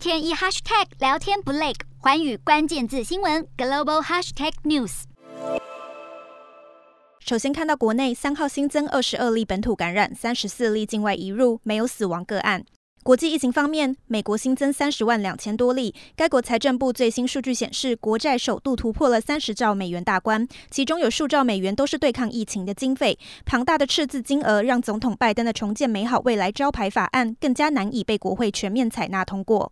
天一 hashtag 聊天不累，寰宇关键字新闻 global hashtag news。首先看到国内三号新增二十二例本土感染，三十四例境外移入，没有死亡个案。国际疫情方面，美国新增三十万两千多例。该国财政部最新数据显示，国债首度突破了三十兆美元大关，其中有数兆美元都是对抗疫情的经费。庞大的赤字金额让总统拜登的重建美好未来招牌法案更加难以被国会全面采纳通过。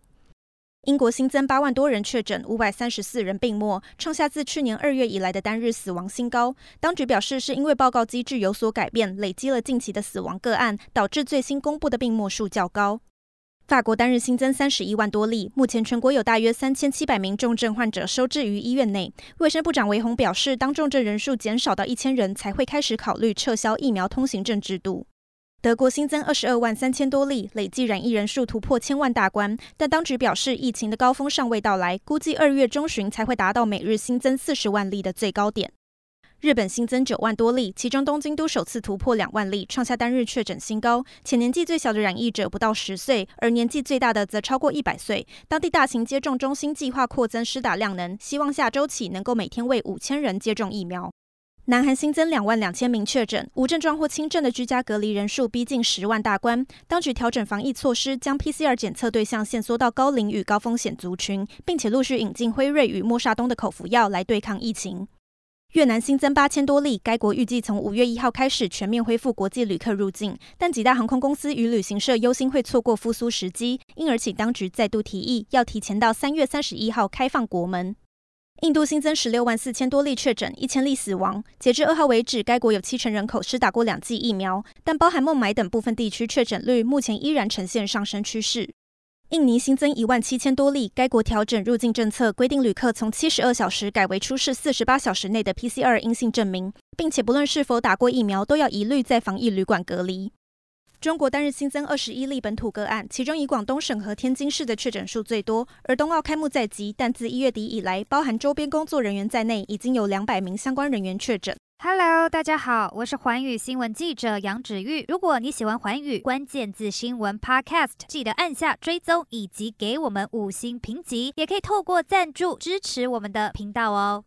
英国新增八万多人确诊，五百三十四人病末，创下自去年二月以来的单日死亡新高。当局表示，是因为报告机制有所改变，累积了近期的死亡个案，导致最新公布的病末数较高。法国单日新增三十一万多例，目前全国有大约三千七百名重症患者收治于医院内。卫生部长维宏表示，当重症人数减少到一千人，才会开始考虑撤销疫苗通行证制度。德国新增二十二万三千多例，累计染疫人数突破千万大关，但当局表示，疫情的高峰尚未到来，估计二月中旬才会达到每日新增四十万例的最高点。日本新增九万多例，其中东京都首次突破两万例，创下单日确诊新高。且年纪最小的染疫者不到十岁，而年纪最大的则超过一百岁。当地大型接种中心计划扩增施打量能，希望下周起能够每天为五千人接种疫苗。南韩新增两万两千名确诊，无症状或轻症的居家隔离人数逼近十万大关。当局调整防疫措施，将 PCR 检测对象限缩到高龄与高风险族群，并且陆续引进辉瑞与默沙东的口服药来对抗疫情。越南新增八千多例，该国预计从五月一号开始全面恢复国际旅客入境，但几大航空公司与旅行社忧心会错过复苏时机，因而请当局再度提议要提前到三月三十一号开放国门。印度新增十六万四千多例确诊，一千例死亡。截至二号为止，该国有七成人口施打过两剂疫苗，但包含孟买等部分地区确诊率目前依然呈现上升趋势。印尼新增一万七千多例，该国调整入境政策，规定旅客从七十二小时改为出示四十八小时内的 PCR 阴性证明，并且不论是否打过疫苗，都要一律在防疫旅馆隔离。中国单日新增二十一例本土个案，其中以广东省和天津市的确诊数最多。而冬奥开幕在即，但自一月底以来，包含周边工作人员在内，已经有两百名相关人员确诊。Hello，大家好，我是寰宇新闻记者杨芷玉。如果你喜欢寰宇关键字新闻 Podcast，记得按下追踪以及给我们五星评级，也可以透过赞助支持我们的频道哦。